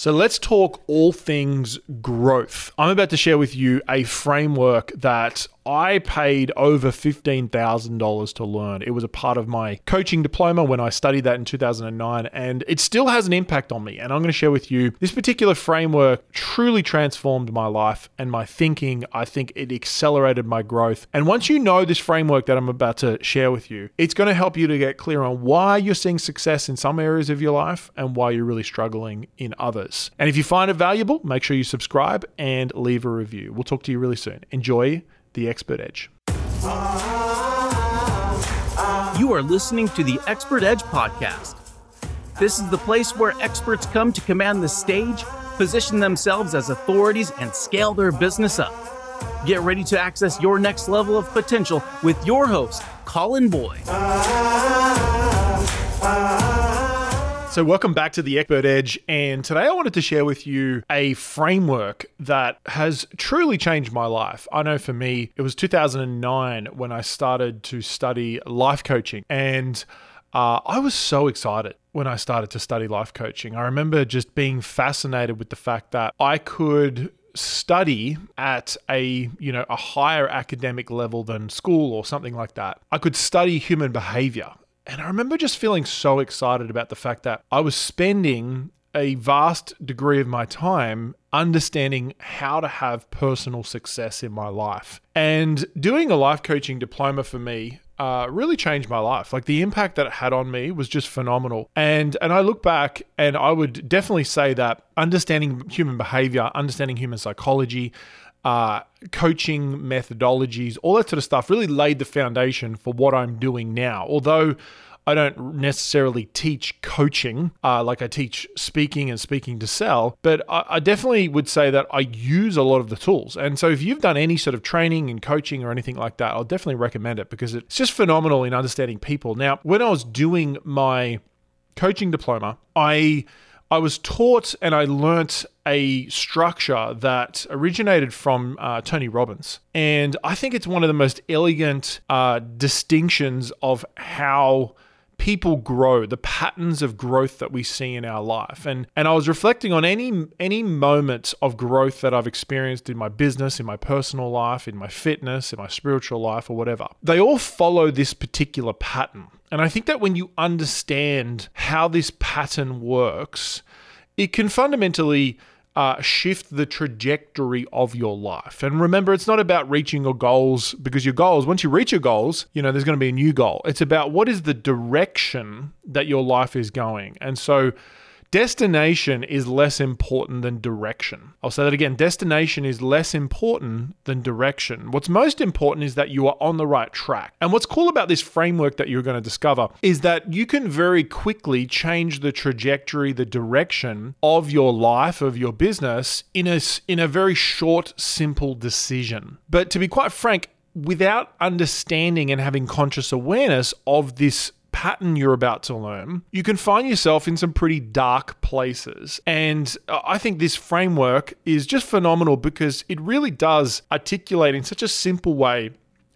So let's talk all things growth. I'm about to share with you a framework that I paid over $15,000 to learn. It was a part of my coaching diploma when I studied that in 2009, and it still has an impact on me. And I'm going to share with you this particular framework truly transformed my life and my thinking. I think it accelerated my growth. And once you know this framework that I'm about to share with you, it's going to help you to get clear on why you're seeing success in some areas of your life and why you're really struggling in others. And if you find it valuable, make sure you subscribe and leave a review. We'll talk to you really soon. Enjoy the Expert Edge. You are listening to the Expert Edge podcast. This is the place where experts come to command the stage, position themselves as authorities, and scale their business up. Get ready to access your next level of potential with your host, Colin Boyd. So, welcome back to the Expert Edge. And today I wanted to share with you a framework that has truly changed my life. I know for me, it was 2009 when I started to study life coaching. And uh, I was so excited when I started to study life coaching. I remember just being fascinated with the fact that I could study at a you know a higher academic level than school or something like that i could study human behavior and I remember just feeling so excited about the fact that I was spending a vast degree of my time understanding how to have personal success in my life. And doing a life coaching diploma for me uh, really changed my life. Like the impact that it had on me was just phenomenal. And and I look back and I would definitely say that understanding human behavior, understanding human psychology, uh, coaching methodologies, all that sort of stuff really laid the foundation for what I'm doing now. Although I don't necessarily teach coaching uh, like I teach speaking and speaking to sell, but I, I, definitely would say that I use a lot of the tools. And so if you've done any sort of training and coaching or anything like that, I'll definitely recommend it because it's just phenomenal in understanding people. Now, when I was doing my coaching diploma, I I was taught and I learnt a structure that originated from uh, Tony Robbins. And I think it's one of the most elegant uh, distinctions of how people grow, the patterns of growth that we see in our life. And and I was reflecting on any any moments of growth that I've experienced in my business, in my personal life, in my fitness, in my spiritual life or whatever. They all follow this particular pattern. And I think that when you understand how this pattern works, it can fundamentally uh, shift the trajectory of your life. And remember, it's not about reaching your goals because your goals, once you reach your goals, you know, there's going to be a new goal. It's about what is the direction that your life is going. And so, Destination is less important than direction. I'll say that again. Destination is less important than direction. What's most important is that you are on the right track. And what's cool about this framework that you're going to discover is that you can very quickly change the trajectory, the direction of your life, of your business in a, in a very short, simple decision. But to be quite frank, without understanding and having conscious awareness of this pattern you're about to learn, you can find yourself in some pretty dark places. And I think this framework is just phenomenal because it really does articulate in such a simple way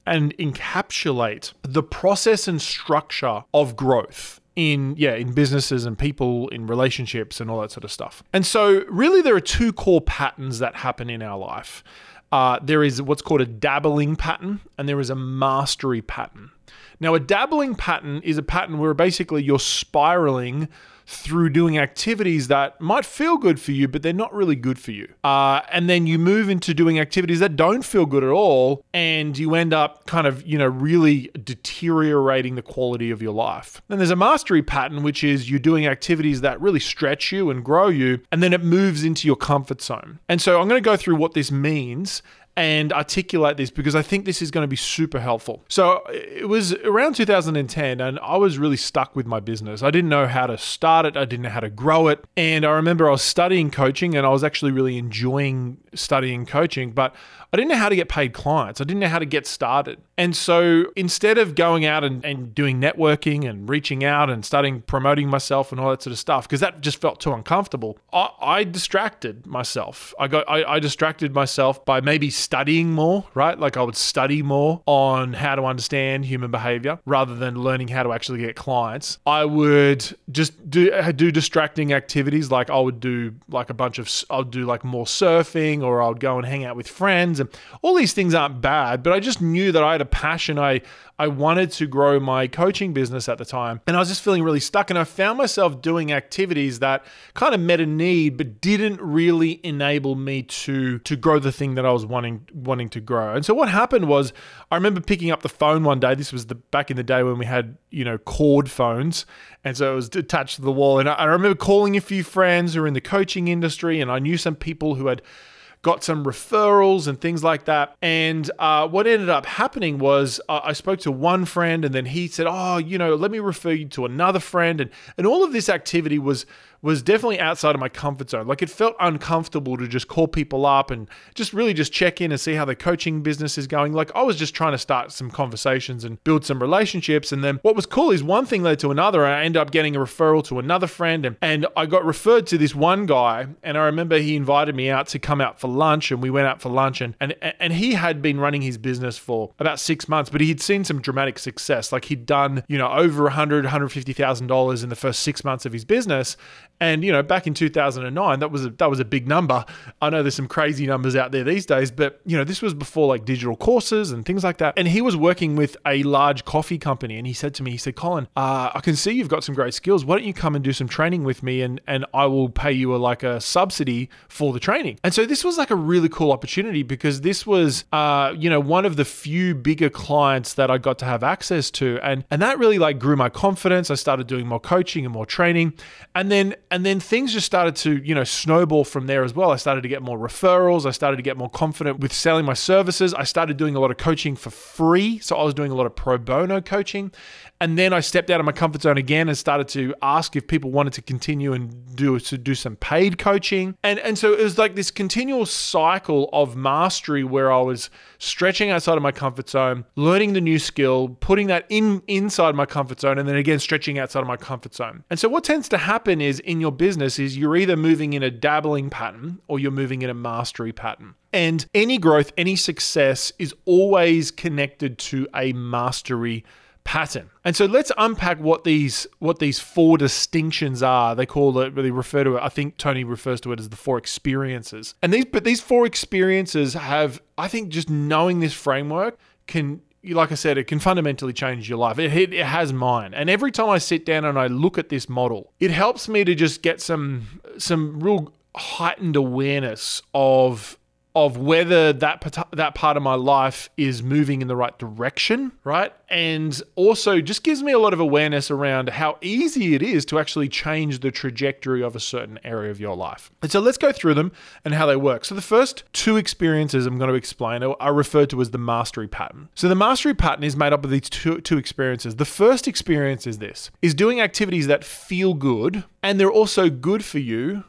and encapsulate the process and structure of growth in yeah in businesses and people in relationships and all that sort of stuff. And so really there are two core patterns that happen in our life. Uh, there is what's called a dabbling pattern and there is a mastery pattern now, a dabbling pattern is a pattern where basically you're spiraling through doing activities that might feel good for you, but they're not really good for you. Uh, and then you move into doing activities that don't feel good at all, and you end up kind of, you know, really deteriorating the quality of your life. Then there's a mastery pattern, which is you're doing activities that really stretch you and grow you, and then it moves into your comfort zone. And so I'm going to go through what this means and articulate this because I think this is going to be super helpful. So it was around 2010 and I was really stuck with my business. I didn't know how to start it, I didn't know how to grow it. And I remember I was studying coaching and I was actually really enjoying studying coaching, but I didn't know how to get paid clients. I didn't know how to get started. And so instead of going out and, and doing networking and reaching out and starting promoting myself and all that sort of stuff, because that just felt too uncomfortable, I, I distracted myself. I got I, I distracted myself by maybe studying more, right? Like I would study more on how to understand human behavior rather than learning how to actually get clients. I would just do uh, do distracting activities like I would do like a bunch of I'll do like more surfing or I would go and hang out with friends and all these things aren't bad, but I just knew that I had a passion. I I wanted to grow my coaching business at the time. And I was just feeling really stuck. And I found myself doing activities that kind of met a need, but didn't really enable me to, to grow the thing that I was wanting, wanting to grow. And so what happened was I remember picking up the phone one day. This was the back in the day when we had, you know, cord phones. And so it was attached to the wall. And I, I remember calling a few friends who were in the coaching industry, and I knew some people who had got some referrals and things like that. And uh, what ended up happening was uh, I spoke to one friend, and then he said, "Oh, you know, let me refer you to another friend." And and all of this activity was was definitely outside of my comfort zone. Like it felt uncomfortable to just call people up and just really just check in and see how the coaching business is going. Like I was just trying to start some conversations and build some relationships. And then what was cool is one thing led to another. I ended up getting a referral to another friend and, and I got referred to this one guy. And I remember he invited me out to come out for lunch and we went out for lunch and, and, and he had been running his business for about six months, but he'd seen some dramatic success. Like he'd done, you know, over a hundred, hundred fifty thousand dollars in the first six months of his business. And you know, back in 2009, that was a, that was a big number. I know there's some crazy numbers out there these days, but you know, this was before like digital courses and things like that. And he was working with a large coffee company, and he said to me, he said, "Colin, uh, I can see you've got some great skills. Why don't you come and do some training with me, and and I will pay you a like a subsidy for the training." And so this was like a really cool opportunity because this was, uh, you know, one of the few bigger clients that I got to have access to, and and that really like grew my confidence. I started doing more coaching and more training, and then and then things just started to, you know, snowball from there as well. I started to get more referrals. I started to get more confident with selling my services. I started doing a lot of coaching for free. So I was doing a lot of pro bono coaching. And then I stepped out of my comfort zone again and started to ask if people wanted to continue and do to do some paid coaching. And and so it was like this continual cycle of mastery where I was stretching outside of my comfort zone, learning the new skill, putting that in inside my comfort zone, and then again stretching outside of my comfort zone. And so what tends to happen is in your business is you're either moving in a dabbling pattern or you're moving in a mastery pattern. And any growth, any success is always connected to a mastery pattern. And so let's unpack what these what these four distinctions are. They call it they refer to it I think Tony refers to it as the four experiences. And these but these four experiences have I think just knowing this framework can like I said, it can fundamentally change your life. It, it, it, has mine. And every time I sit down and I look at this model, it helps me to just get some some real heightened awareness of of whether that that part of my life is moving in the right direction, right? And also just gives me a lot of awareness around how easy it is to actually change the trajectory of a certain area of your life. And so let's go through them and how they work. So the first two experiences I'm going to explain are referred to as the mastery pattern. So the mastery pattern is made up of these two two experiences. The first experience is this: is doing activities that feel good and they're also good for you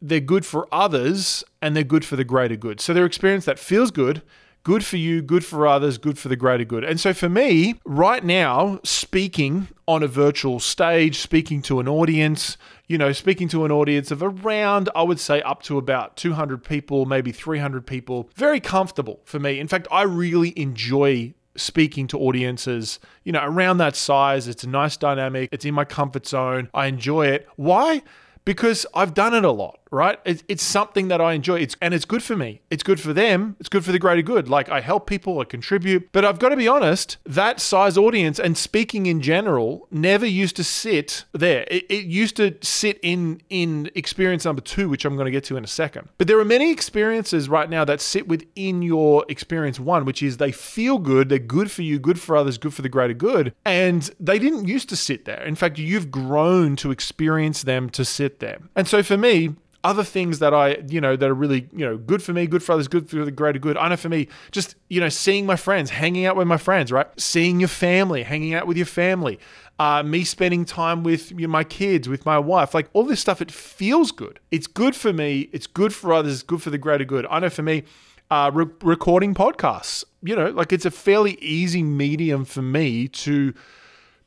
they're good for others and they're good for the greater good. So they're experience that feels good, good for you, good for others, good for the greater good. And so for me, right now, speaking on a virtual stage, speaking to an audience, you know, speaking to an audience of around, I would say up to about 200 people, maybe 300 people, very comfortable for me. In fact, I really enjoy speaking to audiences, you know, around that size. It's a nice dynamic. It's in my comfort zone. I enjoy it. Why? Because I've done it a lot right? It's, it's something that I enjoy. It's and it's good for me. It's good for them. It's good for the greater good. Like I help people, I contribute. But I've got to be honest, that size audience and speaking in general never used to sit there. It, it used to sit in in experience number two, which I'm going to get to in a second. But there are many experiences right now that sit within your experience one, which is they feel good, they're good for you, good for others, good for the greater good, and they didn't used to sit there. In fact, you've grown to experience them to sit there. And so for me, other things that I, you know, that are really, you know, good for me, good for others, good for the greater good. I know for me, just, you know, seeing my friends, hanging out with my friends, right? Seeing your family, hanging out with your family, uh, me spending time with you know, my kids, with my wife, like all this stuff, it feels good. It's good for me. It's good for others, It's good for the greater good. I know for me, uh, re- recording podcasts, you know, like it's a fairly easy medium for me to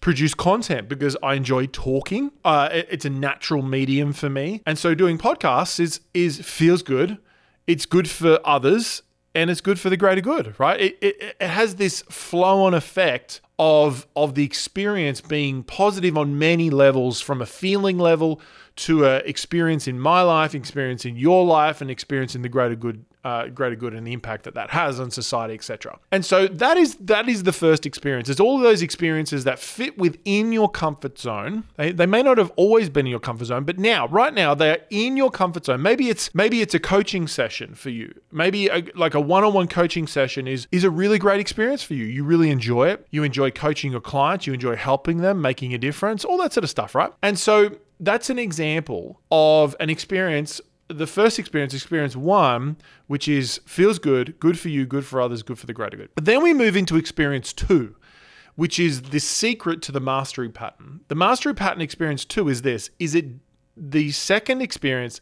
produce content because I enjoy talking. Uh, it, it's a natural medium for me, and so doing podcasts is is feels good. It's good for others. and it's good for the greater good, right? It, it, it has this flow on effect of of the experience being positive on many levels from a feeling level to a experience in my life experience in your life and experience in the greater good uh, greater good and the impact that that has on society etc and so that is that is the first experience. It's all those experiences that fit within your comfort zone. They, they may not have always been in your comfort zone but now right now they are in your comfort zone. Maybe it's maybe it's a coaching session for you. Maybe a, like a one-on-one coaching session is is a really great experience for you. You really enjoy it. You enjoy coaching your clients, you enjoy helping them, making a difference, all that sort of stuff, right? And so that's an example of an experience. The first experience, experience one, which is feels good, good for you, good for others, good for the greater good. But then we move into experience two, which is the secret to the mastery pattern. The mastery pattern experience two is this is it the second experience,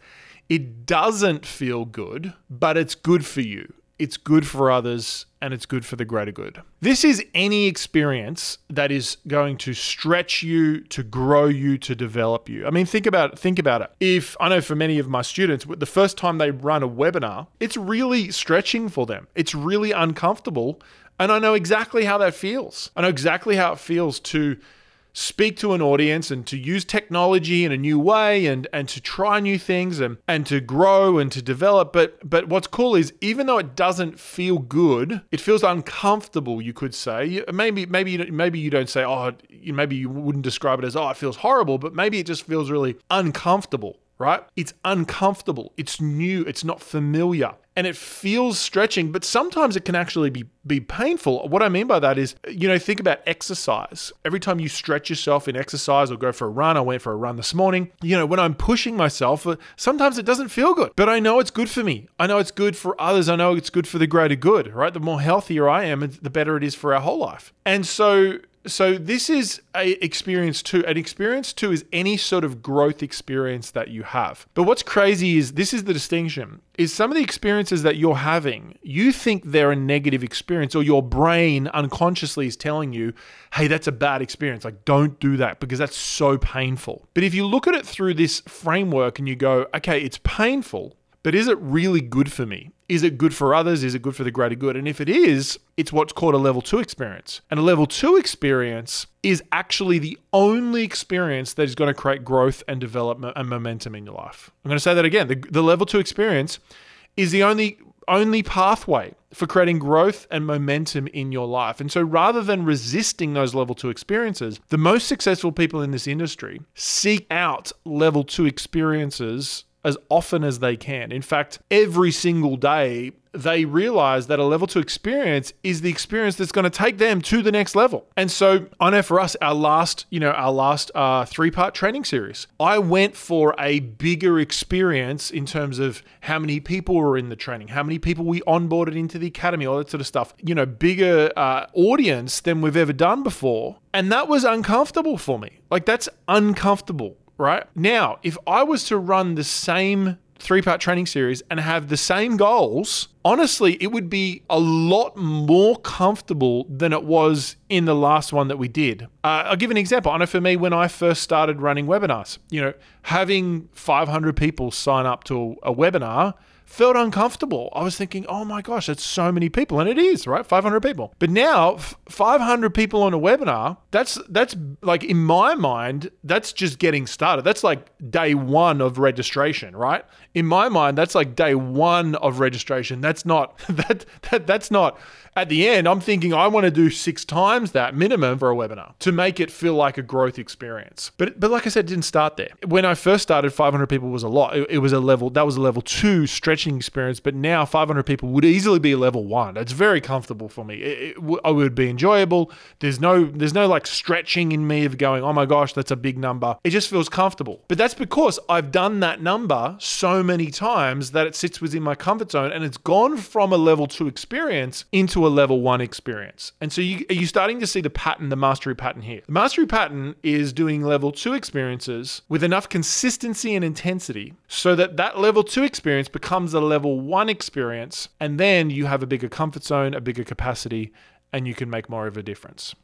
it doesn't feel good, but it's good for you it's good for others, and it's good for the greater good. This is any experience that is going to stretch you, to grow you, to develop you. I mean, think about it, think about it. If I know for many of my students, the first time they run a webinar, it's really stretching for them. It's really uncomfortable, and I know exactly how that feels. I know exactly how it feels to speak to an audience and to use technology in a new way and and to try new things and and to grow and to develop. But but what's cool is even though it doesn't feel good it feels uncomfortable you could say. Maybe maybe maybe you don't say oh maybe you wouldn't describe it as oh it feels horrible but maybe it just feels really uncomfortable right? It's uncomfortable, it's new, it's not familiar, and it feels stretching, but sometimes it can actually be, be painful. What I mean by that is, you know, think about exercise. Every time you stretch yourself in exercise or go for a run, I went for a run this morning, you know, when I'm pushing myself, uh, sometimes it doesn't feel good, but I know it's good for me. I know it's good for others. I know it's good for the greater good, right? The more healthier I am, the better it is for our whole life. And so, so this is a experience two. An experience two is any sort of growth experience that you have. But what's crazy is this is the distinction is some of the experiences that you're having, you think they're a negative experience or your brain unconsciously is telling you, "Hey, that's a bad experience. Like don't do that because that's so painful." But if you look at it through this framework and you go, "Okay, it's painful, but is it really good for me? Is it good for others? Is it good for the greater good? And if it is, it's what's called a level two experience. And a level two experience is actually the only experience that is going to create growth and development and momentum in your life. I'm going to say that again. The, the level two experience is the only only pathway for creating growth and momentum in your life. And so rather than resisting those level two experiences, the most successful people in this industry seek out level two experiences as often as they can. In fact, every single day, they realize that a level two experience is the experience that's going to take them to the next level. And so I know for us, our last, you know, our last uh, three part training series, I went for a bigger experience in terms of how many people were in the training, how many people we onboarded into the academy, all that sort of stuff, you know, bigger uh, audience than we've ever done before. And that was uncomfortable for me. Like, that's uncomfortable right? Now, if I was to run the same three part training series and have the same goals, honestly, it would be a lot more comfortable than it was in the last one that we did. Uh, I'll give an example. I know for me, when I first started running webinars, you know, having 500 people sign up to a, a webinar felt uncomfortable. I was thinking, oh my gosh, that's so many people. And it is, right? 500 people. But now, 500 people on a webinar, that's, that's like in my mind, that's just getting started. That's like day one of registration, right? In my mind, that's like day one of registration. That's not, that, that that's not, at the end, I'm thinking I want to do six times that minimum for a webinar to make it feel like a growth experience. But but like I said, it didn't start there. When I first started, 500 people was a lot. It, it was a level that was a level two stretching experience. But now 500 people would easily be a level one. It's very comfortable for me. It, it, it would be enjoyable. There's no there's no like stretching in me of going, oh my gosh, that's a big number. It just feels comfortable. But that's because I've done that number so many times that it sits within my comfort zone and it's gone from a level two experience into a level one experience. And so you, are you starting to see the pattern, the mastery pattern here? The mastery pattern is doing level two experiences with enough consistency and intensity so that that level two experience becomes a level one experience. And then you have a bigger comfort zone, a bigger capacity, and you can make more of a difference.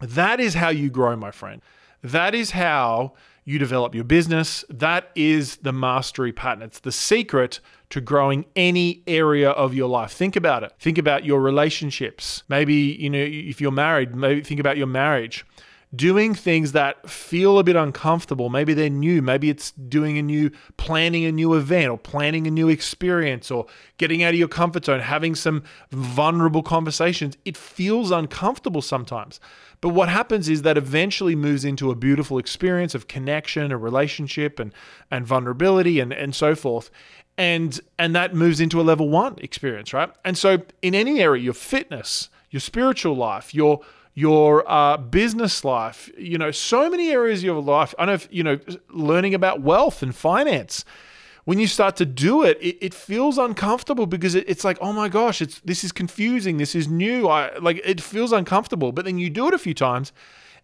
That is how you grow, my friend. That is how you develop your business. That is the mastery pattern. It's the secret to growing any area of your life. Think about it. Think about your relationships. Maybe, you know, if you're married, maybe think about your marriage doing things that feel a bit uncomfortable. Maybe they're new. Maybe it's doing a new, planning a new event or planning a new experience or getting out of your comfort zone, having some vulnerable conversations. It feels uncomfortable sometimes. But what happens is that eventually moves into a beautiful experience of connection, a relationship, and, and vulnerability, and, and so forth. And, and that moves into a level one experience, right? And so, in any area, your fitness, your spiritual life, your your uh, business life, you know, so many areas of your life. I know, if, you know, learning about wealth and finance. When you start to do it, it, it feels uncomfortable because it, it's like, oh my gosh, it's this is confusing, this is new. I like it feels uncomfortable. But then you do it a few times,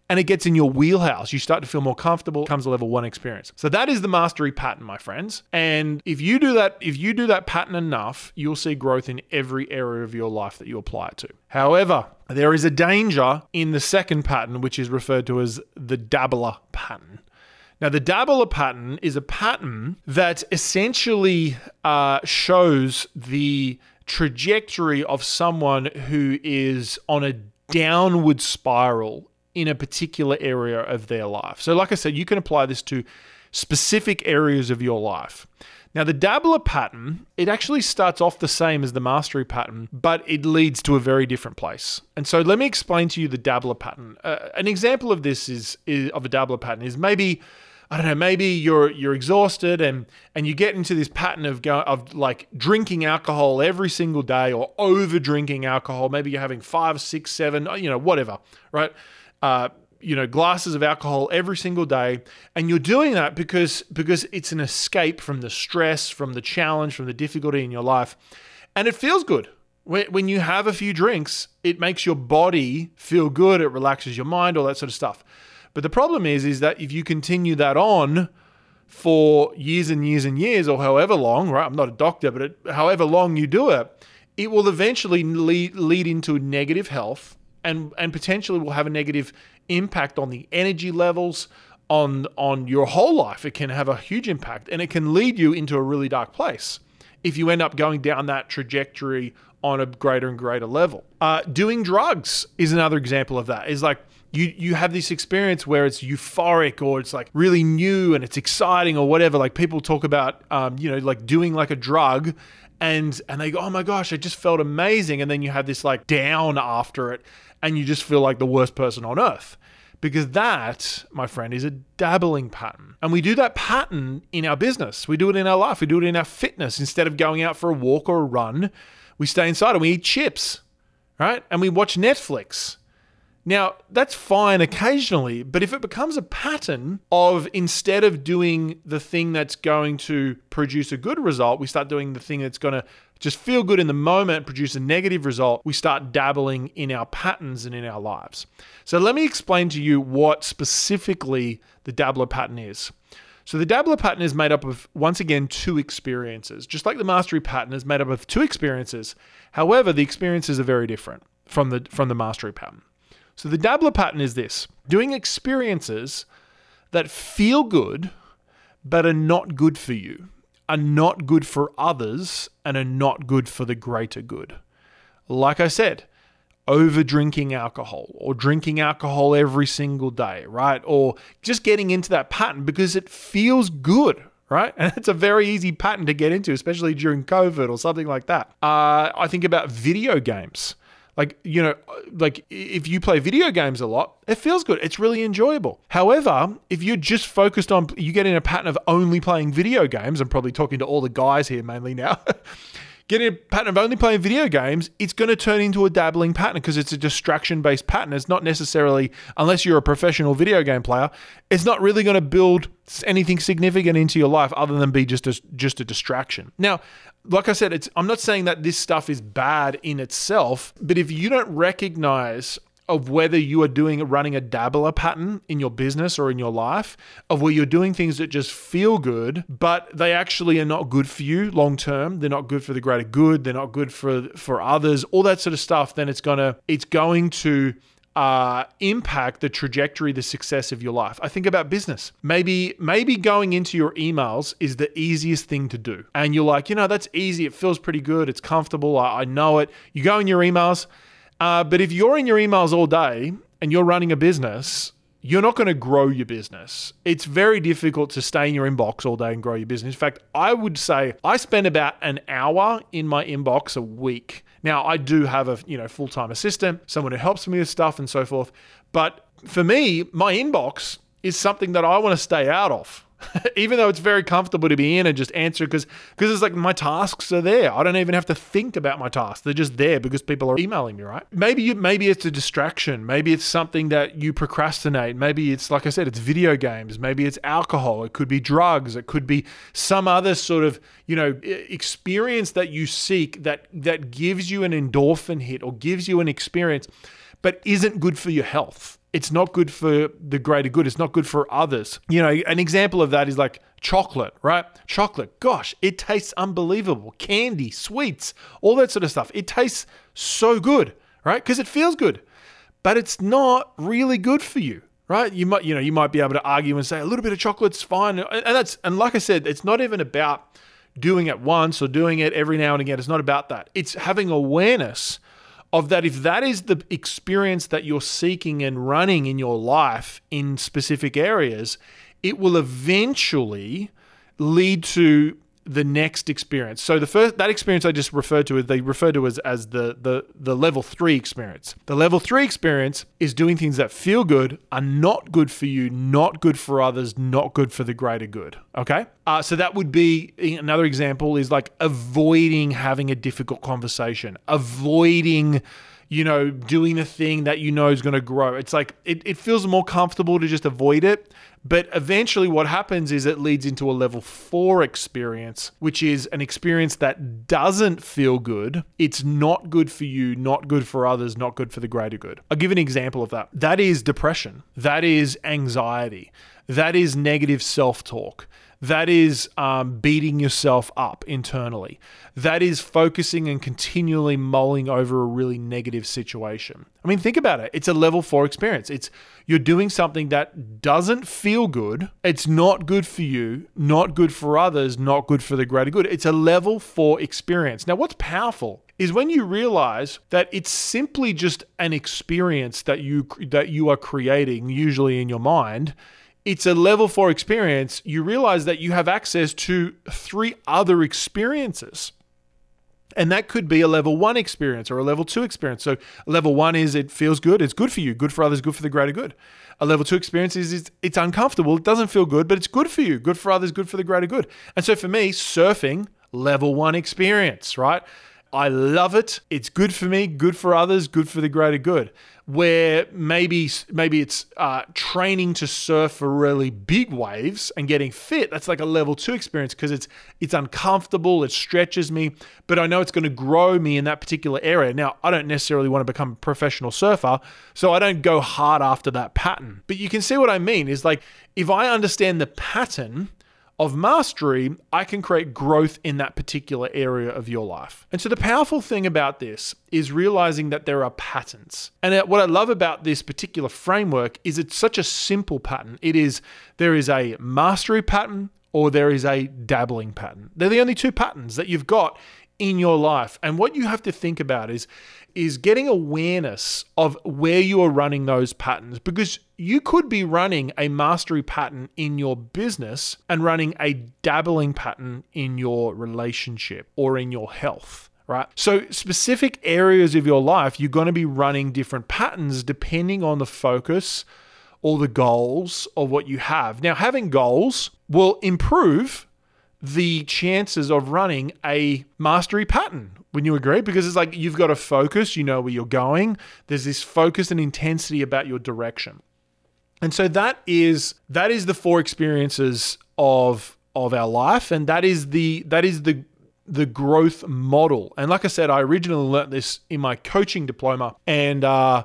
and it gets in your wheelhouse. You start to feel more comfortable. Comes a level one experience. So that is the mastery pattern, my friends. And if you do that, if you do that pattern enough, you'll see growth in every area of your life that you apply it to. However, there is a danger in the second pattern, which is referred to as the dabbler pattern. Now, the dabbler pattern is a pattern that essentially uh, shows the trajectory of someone who is on a downward spiral in a particular area of their life. So, like I said, you can apply this to specific areas of your life. Now, the dabbler pattern, it actually starts off the same as the mastery pattern, but it leads to a very different place. And so, let me explain to you the dabbler pattern. Uh, an example of this is, is of a dabbler pattern is maybe I don't know, maybe you're you're exhausted and and you get into this pattern of go, of like drinking alcohol every single day or over drinking alcohol. Maybe you're having five, six, seven, you know, whatever, right? uh, you know glasses of alcohol every single day. And you're doing that because because it's an escape from the stress from the challenge from the difficulty in your life. And it feels good. When, when you have a few drinks it makes your body feel good. It relaxes your mind all that sort of stuff. But the problem is is that if you continue that on for years and years and years or however long right? I'm not a doctor but it, however long you do it it will eventually lead, lead into negative health and and potentially will have a negative impact on the energy levels on on your whole life. It can have a huge impact and it can lead you into a really dark place if you end up going down that trajectory on a greater and greater level. Uh, doing drugs is another example of that. Is like you you have this experience where it's euphoric or it's like really new and it's exciting or whatever. Like people talk about um, you know like doing like a drug and and they go oh my gosh i just felt amazing. And then you have this like down after it and you just feel like the worst person on earth. Because that, my friend, is a dabbling pattern. And we do that pattern in our business. We do it in our life. We do it in our fitness. Instead of going out for a walk or a run, we stay inside and we eat chips, right? And we watch Netflix. Now, that's fine occasionally, but if it becomes a pattern of instead of doing the thing that's going to produce a good result, we start doing the thing that's going to just feel good in the moment, produce a negative result, we start dabbling in our patterns and in our lives. So, let me explain to you what specifically the dabbler pattern is. So, the dabbler pattern is made up of, once again, two experiences. Just like the mastery pattern is made up of two experiences. However, the experiences are very different from the, from the mastery pattern. So the dabbler pattern is this doing experiences that feel good but are not good for you, are not good for others, and are not good for the greater good. Like I said, over drinking alcohol or drinking alcohol every single day, right? Or just getting into that pattern because it feels good, right? And it's a very easy pattern to get into, especially during COVID or something like that. Uh, I think about video games. Like, you know, like if you play video games a lot, it feels good. It's really enjoyable. However, if you're just focused on, you get in a pattern of only playing video games, I'm probably talking to all the guys here mainly now. getting a pattern of only playing video games, it's going to turn into a dabbling pattern because it's a distraction based pattern. It's not necessarily, unless you're a professional video game player, it's not really going to build anything significant into your life other than be just a, just a distraction. Now, like I said, it's I'm not saying that this stuff is bad in itself, but if you don't recognize of whether you are doing running a dabbler pattern in your business or in your life, of where you're doing things that just feel good, but they actually are not good for you long term. They're not good for the greater good. They're not good for for others. All that sort of stuff. Then it's gonna it's going to uh, impact the trajectory, the success of your life. I think about business. Maybe maybe going into your emails is the easiest thing to do, and you're like, you know, that's easy. It feels pretty good. It's comfortable. I, I know it. You go in your emails, uh, but if you're in your emails all day and you're running a business, you're not going to grow your business. It's very difficult to stay in your inbox all day and grow your business. In fact, I would say I spend about an hour in my inbox a week. Now, I do have a, you know, full-time assistant, someone who helps me with stuff and so forth, but for me, my inbox is something that I want to stay out of. even though it's very comfortable to be in and just answer because because it's like my tasks are there. I don't even have to think about my tasks. They're just there because people are emailing me, right? Maybe you, maybe it's a distraction. Maybe it's something that you procrastinate. Maybe it's like I said, it's video games. Maybe it's alcohol. It could be drugs. It could be some other sort of you know experience that you seek that that gives you an endorphin hit or gives you an experience, but isn't good for your health it's not good for the greater good. It's not good for others. You know, an example of that is like chocolate, right? Chocolate, gosh, it tastes unbelievable. Candy, sweets, all that sort of stuff. It tastes so good, right? Because it feels good, but it's not really good for you. Right, you might, you know, you might be able to argue and say a little bit of chocolate's fine, and that's, and like I said, it's not even about doing it once or doing it every now and again. It's not about that. It's having awareness of that if that is the experience that you're seeking and running in your life in specific areas, it will eventually lead to the next experience. So the first that experience I just referred to they refer to as as the the the level 3 experience. The level 3 experience is doing things that feel good, are not good for you, not good for others, not good for the greater good. Okay? Uh, so that would be another example is like avoiding having a difficult conversation, avoiding you know, doing the thing that you know is going to grow. It's like it, it feels more comfortable to just avoid it but eventually, what happens is it leads into a level four experience, which is an experience that doesn't feel good. It's not good for you, not good for others, not good for the greater good. I'll give an example of that. That is depression, that is anxiety, that is negative self talk that is um, beating yourself up internally. That is focusing and continually mulling over a really negative situation. I mean, think about it. It's a level four experience. It's you're doing something that doesn't feel good. It's not good for you, not good for others, not good for the greater good. It's a level four experience. Now, what's powerful is when you realize that it's simply just an experience that you that you are creating usually in your mind it's a level four experience, you realize that you have access to three other experiences. And that could be a level one experience or a level two experience. So, level one is it feels good, it's good for you, good for others, good for the greater good. A level two experience is it's, uncomfortable, it doesn't feel good, but it's good for you, good for others, good for the greater good. And so, for me, surfing, level one experience, right? I love it. It's good for me, good for others, good for the greater good where maybe maybe it's uh, training to surf for really big waves and getting fit. That's like a level two experience because it's it's uncomfortable, it stretches me, but I know it's going to grow me in that particular area. Now I don't necessarily want to become a professional surfer, so I don't go hard after that pattern. But you can see what I mean is like if I understand the pattern of mastery, I can create growth in that particular area of your life. And so the powerful thing about this is realizing that there are patterns. And what I love about this particular framework is it's such a simple pattern. It is there is a mastery pattern or there is a dabbling pattern. They're the only two patterns that you've got in your life. And what you have to think about is is getting awareness of where you are running those patterns because you could be running a mastery pattern in your business and running a dabbling pattern in your relationship or in your health right? So, specific areas of your life, you're going to be running different patterns depending on the focus or the goals of what you have. Now, having goals will improve the chances of running a mastery pattern. Wouldn't you agree? Because it's like you've got a focus, you know where you're going. There's this focus and intensity about your direction. And so that is that is the four experiences of of our life and that is the that is the the growth model. And like I said, I originally learnt this in my coaching diploma and uh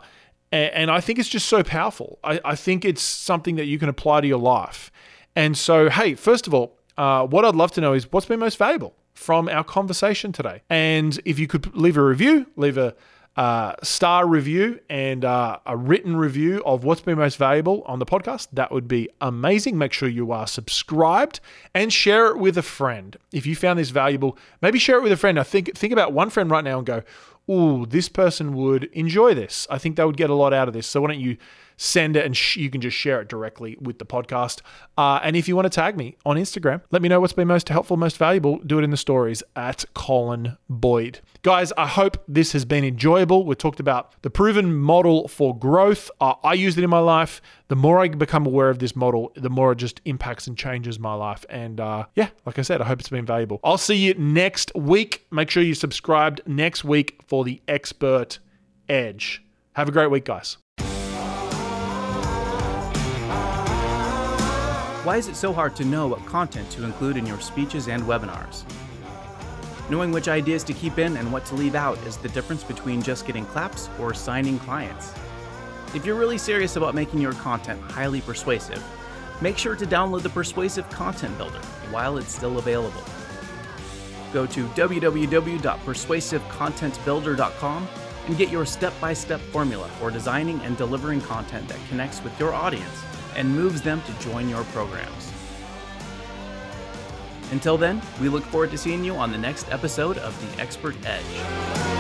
and I think it's just so powerful. I, I think it's something that you can apply to your life. And so, hey, first of all, uh, what I'd love to know is what's been most valuable from our conversation today. And if you could leave a review, leave a uh, star review and uh, a written review of what's been most valuable on the podcast, that would be amazing. Make sure you are subscribed and share it with a friend. If you found this valuable, maybe share it with a friend. Now think think about one friend right now and go, "Ooh, this person would enjoy this. I think they would get a lot out of this." So why don't you send it and sh- you can just share it directly with the podcast. Uh, and if you want to tag me on Instagram, let me know what's been most helpful, most valuable. Do it in the stories at Colin Boyd. Guys, I hope this has been enjoyable. We talked about the proven model for growth. Uh, I used it in my life. The more I become aware of this model, the more it just impacts and changes my life. And uh, yeah, like I said, I hope it's been valuable. I'll see you next week. Make sure you subscribed next week for the Expert Edge. Have a great week, guys. Why is it so hard to know what content to include in your speeches and webinars? Knowing which ideas to keep in and what to leave out is the difference between just getting claps or signing clients. If you're really serious about making your content highly persuasive, make sure to download the Persuasive Content Builder while it's still available. Go to www.persuasivecontentbuilder.com and get your step by step formula for designing and delivering content that connects with your audience and moves them to join your programs. Until then, we look forward to seeing you on the next episode of The Expert Edge.